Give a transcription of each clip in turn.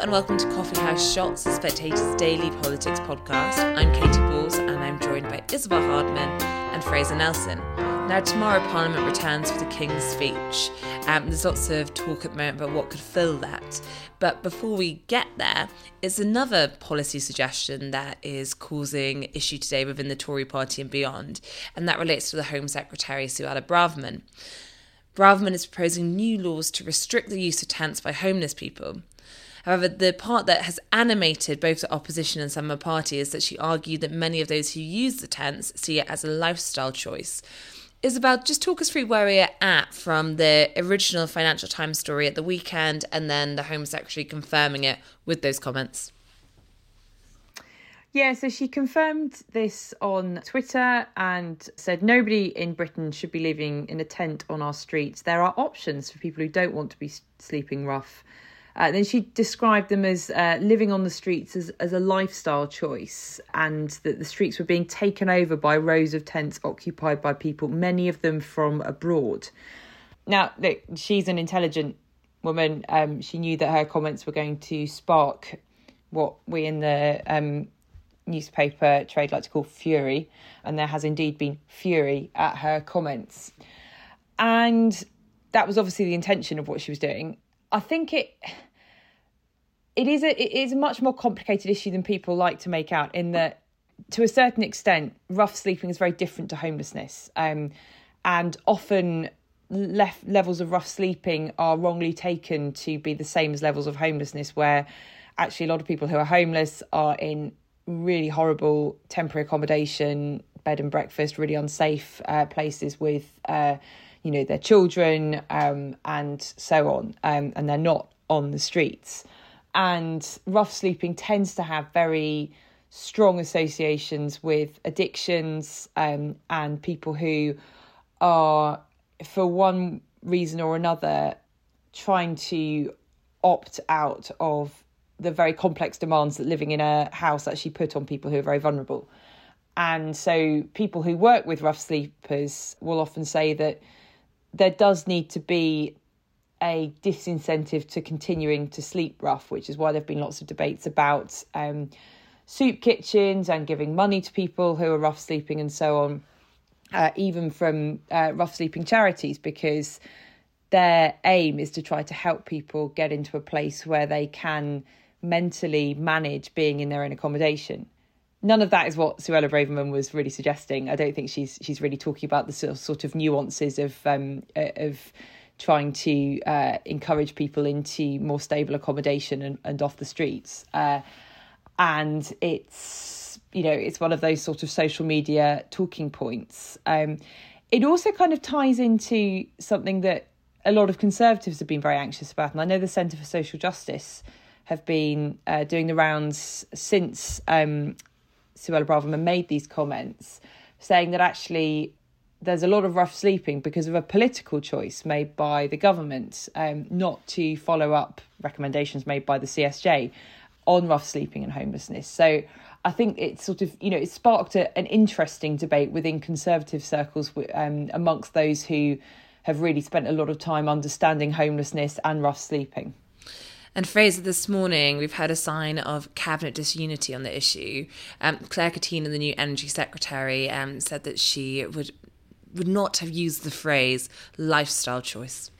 and welcome to Coffee House Shots, the Spectator's daily politics podcast. I'm Katy Balls and I'm joined by Isabel Hardman and Fraser Nelson. Now, tomorrow Parliament returns for the King's speech. Um, there's lots of talk at the moment about what could fill that. But before we get there, it's another policy suggestion that is causing issue today within the Tory party and beyond, and that relates to the Home Secretary, Suella Braverman. Braverman is proposing new laws to restrict the use of tents by homeless people. However, the part that has animated both the opposition and some of the party is that she argued that many of those who use the tents see it as a lifestyle choice. Isabel, just talk us through where we're at from the original Financial Times story at the weekend and then the Home Secretary confirming it with those comments. Yeah, so she confirmed this on Twitter and said nobody in Britain should be living in a tent on our streets. There are options for people who don't want to be sleeping rough. Uh, then she described them as uh, living on the streets as, as a lifestyle choice, and that the streets were being taken over by rows of tents occupied by people, many of them from abroad. Now, look, she's an intelligent woman. Um, she knew that her comments were going to spark what we in the um, newspaper trade like to call fury, and there has indeed been fury at her comments. And that was obviously the intention of what she was doing. I think it it is a it is a much more complicated issue than people like to make out. In that, to a certain extent, rough sleeping is very different to homelessness, um, and often levels of rough sleeping are wrongly taken to be the same as levels of homelessness, where actually a lot of people who are homeless are in really horrible temporary accommodation, bed and breakfast, really unsafe uh, places with. Uh, you know, their children um, and so on, um, and they're not on the streets. And rough sleeping tends to have very strong associations with addictions um, and people who are, for one reason or another, trying to opt out of the very complex demands that living in a house actually put on people who are very vulnerable. And so, people who work with rough sleepers will often say that there does need to be a disincentive to continuing to sleep rough, which is why there have been lots of debates about um, soup kitchens and giving money to people who are rough sleeping and so on, uh, even from uh, rough sleeping charities, because their aim is to try to help people get into a place where they can mentally manage being in their own accommodation none of that is what Suella Braverman was really suggesting. I don't think she's she's really talking about the sort of nuances of um, uh, of trying to uh, encourage people into more stable accommodation and, and off the streets. Uh, and it's you know it's one of those sort of social media talking points. Um, it also kind of ties into something that a lot of conservatives have been very anxious about, and I know the Centre for Social Justice have been uh, doing the rounds since um, Suella Braverman made these comments, saying that actually there's a lot of rough sleeping because of a political choice made by the government um, not to follow up recommendations made by the CSJ on rough sleeping and homelessness. So I think it sort of, you know, it sparked a, an interesting debate within conservative circles um, amongst those who have really spent a lot of time understanding homelessness and rough sleeping. And Fraser, this morning we've heard a sign of cabinet disunity on the issue. Um, Claire Coutinho, the new energy secretary, um, said that she would would not have used the phrase lifestyle choice.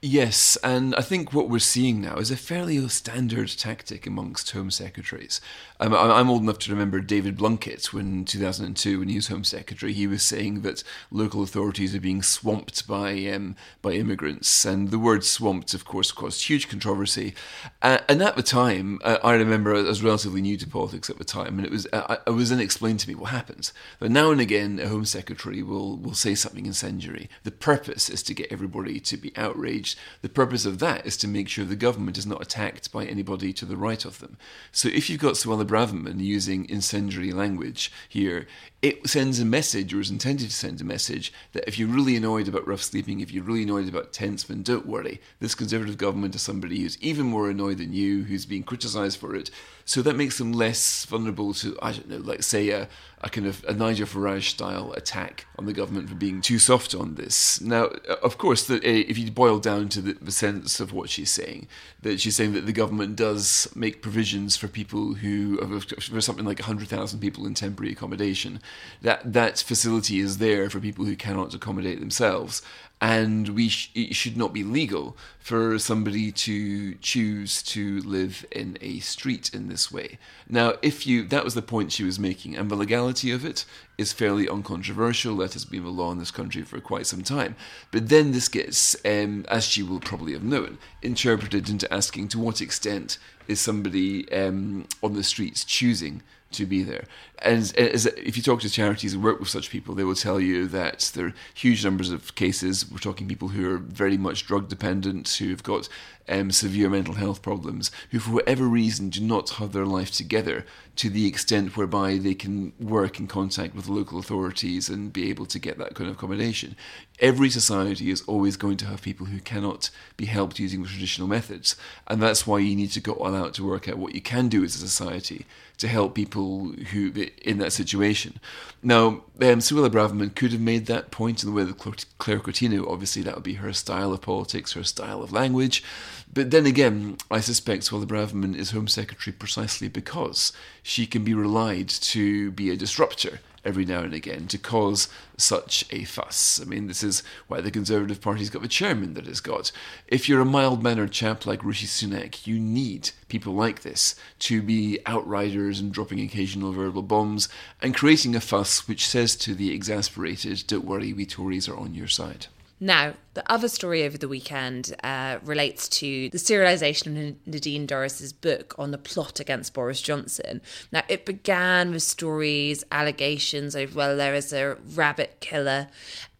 Yes, and I think what we're seeing now is a fairly standard tactic amongst Home Secretaries. I'm, I'm old enough to remember David Blunkett when 2002, when he was Home Secretary, he was saying that local authorities are being swamped by um, by immigrants, and the word "swamped," of course, caused huge controversy. Uh, and at the time, uh, I remember I was relatively new to politics at the time, and it was uh, it was unexplained to me what happens. But now and again, a Home Secretary will will say something incendiary. The purpose is to get everybody to be outraged language. The purpose of that is to make sure the government is not attacked by anybody to the right of them. So if you've got Suella Braverman using incendiary language here, it sends a message, or is intended to send a message, that if you're really annoyed about rough sleeping, if you're really annoyed about Tentsman, don't worry. This Conservative government is somebody who's even more annoyed than you, who's being criticised for it. So that makes them less vulnerable to, I don't know, like say a, a kind of a Nigel Farage style attack on the government for being too soft on this. Now, uh, of course, the, uh, if you boil down to the, the sense of what she's saying, that she's saying that the government does make provisions for people who, for something like 100,000 people in temporary accommodation, that that facility is there for people who cannot accommodate themselves and we sh- it should not be legal for somebody to choose to live in a street in this way. Now, if you that was the point she was making, and the legality of it is fairly uncontroversial. That has been the law in this country for quite some time. But then this gets, um, as she will probably have known, interpreted into asking to what extent is somebody um, on the streets choosing to be there. And as, if you talk to charities and work with such people, they will tell you that there are huge numbers of cases. We're talking people who are very much drug dependent, who have got um, severe mental health problems, who for whatever reason do not have their life together to the extent whereby they can work in contact with local authorities and be able to get that kind of accommodation. Every society is always going to have people who cannot be helped using traditional methods, and that's why you need to go all out to work out what you can do as a society to help people who in that situation. Now, um, Suella Braverman could have made that point in the way that Claire Coutinho, obviously that would be her style of politics, her style of language. But then again, I suspect Suella Braverman is Home Secretary precisely because she can be relied to be a disruptor every now and again to cause such a fuss. I mean, this is why the Conservative Party's got the chairman that it's got. If you're a mild mannered chap like Rishi Sunak, you need people like this to be outriders and dropping occasional verbal bombs and creating a fuss which says to the exasperated, don't worry, we Tories are on your side. Now, the other story over the weekend uh, relates to the serialisation of Nadine Dorries's book on the plot against Boris Johnson. Now, it began with stories, allegations of, well, there is a rabbit killer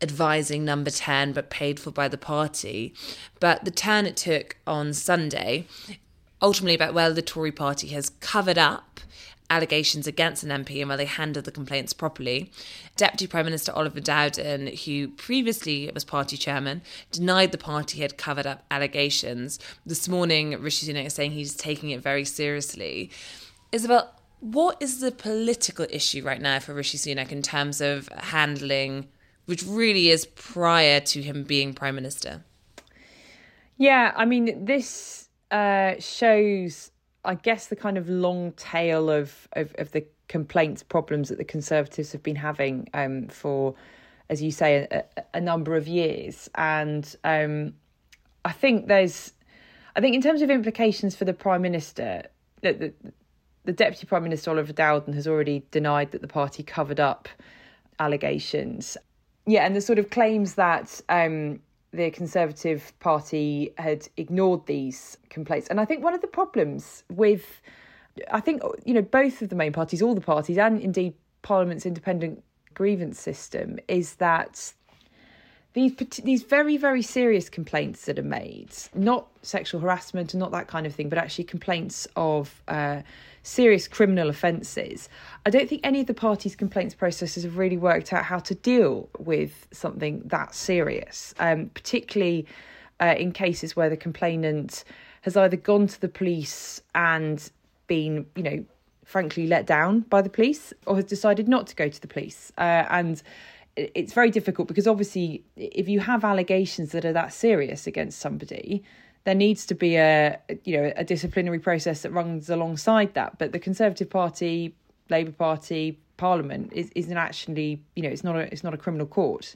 advising number 10 but paid for by the party. But the turn it took on Sunday, ultimately about, well, the Tory party has covered up allegations against an MP and where they handled the complaints properly. Deputy Prime Minister Oliver Dowden, who previously was party chairman, denied the party had covered up allegations. This morning, Rishi Sunak is saying he's taking it very seriously. Isabel, what is the political issue right now for Rishi Sunak in terms of handling, which really is prior to him being Prime Minister? Yeah, I mean, this uh, shows I guess the kind of long tail of, of, of the complaints, problems that the Conservatives have been having um, for, as you say, a, a number of years. And um, I think there's, I think in terms of implications for the Prime Minister, the, the, the Deputy Prime Minister Oliver Dowden has already denied that the party covered up allegations. Yeah, and the sort of claims that um, the Conservative Party had ignored these complaints. And I think one of the problems with, I think, you know, both of the main parties, all the parties, and indeed Parliament's independent grievance system is that these these very very serious complaints that are made, not sexual harassment and not that kind of thing, but actually complaints of uh, serious criminal offences. I don't think any of the parties' complaints processes have really worked out how to deal with something that serious, um, particularly uh, in cases where the complainant has either gone to the police and been, you know, frankly let down by the police or has decided not to go to the police. Uh, and it's very difficult because obviously, if you have allegations that are that serious against somebody, there needs to be a you know a disciplinary process that runs alongside that. But the Conservative Party, Labour Party, Parliament is isn't actually you know it's not a it's not a criminal court.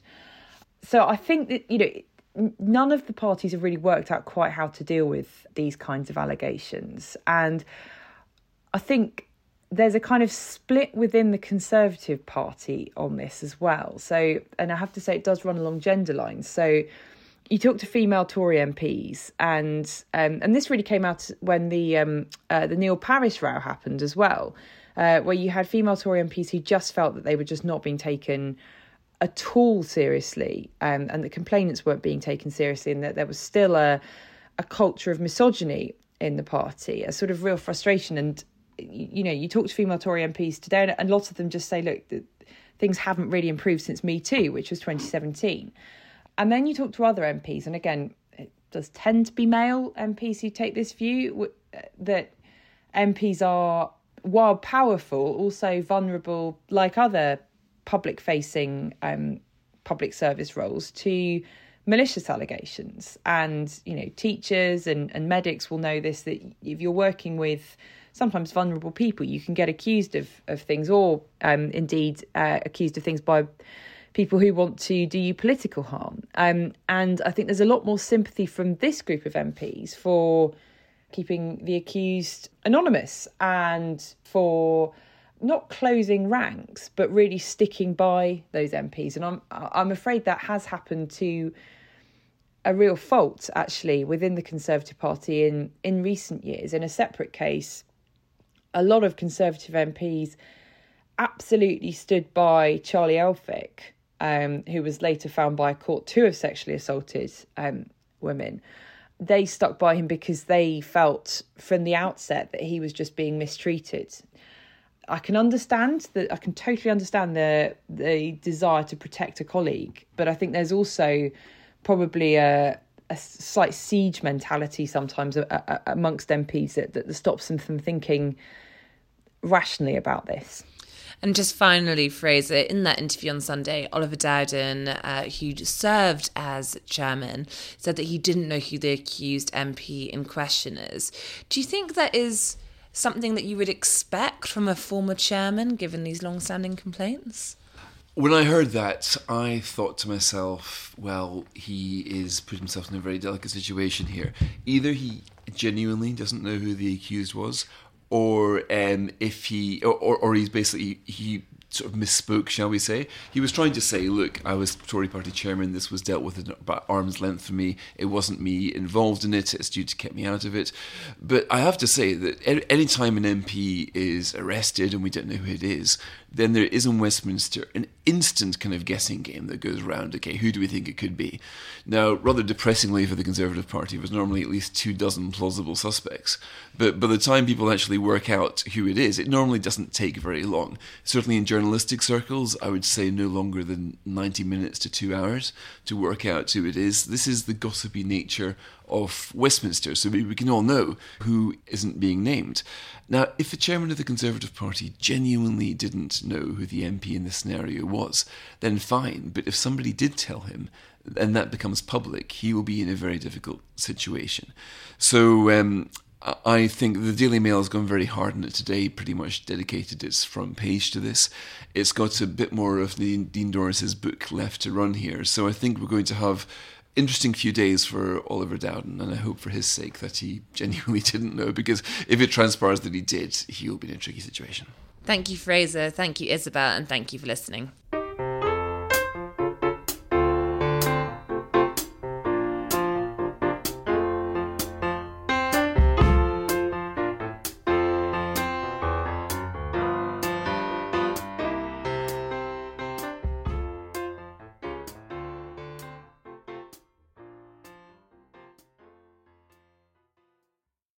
So I think that you know none of the parties have really worked out quite how to deal with these kinds of allegations, and I think there's a kind of split within the Conservative Party on this as well. So, and I have to say, it does run along gender lines. So, you talk to female Tory MPs, and um, and this really came out when the um, uh, the Neil Parish row happened as well, uh, where you had female Tory MPs who just felt that they were just not being taken at all seriously, um, and the complainants weren't being taken seriously, and that there was still a a culture of misogyny in the party, a sort of real frustration. And you know, you talk to female Tory MPs today, and lots of them just say, "Look, things haven't really improved since Me Too, which was 2017." And then you talk to other MPs, and again, it does tend to be male MPs who take this view that MPs are, while powerful, also vulnerable, like other public facing um, public service roles, to malicious allegations. And, you know, teachers and, and medics will know this that if you're working with sometimes vulnerable people, you can get accused of, of things or um, indeed uh, accused of things by people who want to do you political harm. Um, and I think there's a lot more sympathy from this group of MPs for keeping the accused anonymous and for not closing ranks but really sticking by those MPs and I'm I'm afraid that has happened to a real fault actually within the Conservative Party in in recent years in a separate case a lot of Conservative MPs absolutely stood by Charlie Elphicke um, who was later found by a court to have sexually assaulted um, women they stuck by him because they felt from the outset that he was just being mistreated. I can understand that I can totally understand the the desire to protect a colleague, but I think there's also probably a a slight siege mentality sometimes amongst MPs that, that stops them from thinking rationally about this. And just finally, Fraser, in that interview on Sunday, Oliver Dowden, uh, who served as chairman, said that he didn't know who the accused MP in question is. Do you think that is something that you would expect from a former chairman, given these long standing complaints? When I heard that, I thought to myself, well, he is put himself in a very delicate situation here. Either he genuinely doesn't know who the accused was, or um, if he or, or he's basically he sort of misspoke, shall we say. He was trying to say, look, I was Tory party chairman, this was dealt with at arm's length for me, it wasn't me involved in it, it's due to keep me out of it. But I have to say that any time an MP is arrested and we don't know who it is, then there is in Westminster an instant kind of guessing game that goes around. Okay, who do we think it could be? Now, rather depressingly for the Conservative Party, there's normally at least two dozen plausible suspects. But by the time people actually work out who it is, it normally doesn't take very long. Certainly in journalistic circles, I would say no longer than 90 minutes to two hours to work out who it is. This is the gossipy nature of Westminster, so we can all know who isn't being named. Now, if the chairman of the Conservative Party genuinely didn't know who the MP in this scenario was, then fine. But if somebody did tell him, and that becomes public, he will be in a very difficult situation. So um, I think the Daily Mail has gone very hard on it today, pretty much dedicated its front page to this. It's got a bit more of Nadine Dorries's book left to run here. So I think we're going to have interesting few days for Oliver Dowden, and I hope for his sake that he genuinely didn't know, because if it transpires that he did, he'll be in a tricky situation. Thank you, Fraser. Thank you, Isabel, and thank you for listening.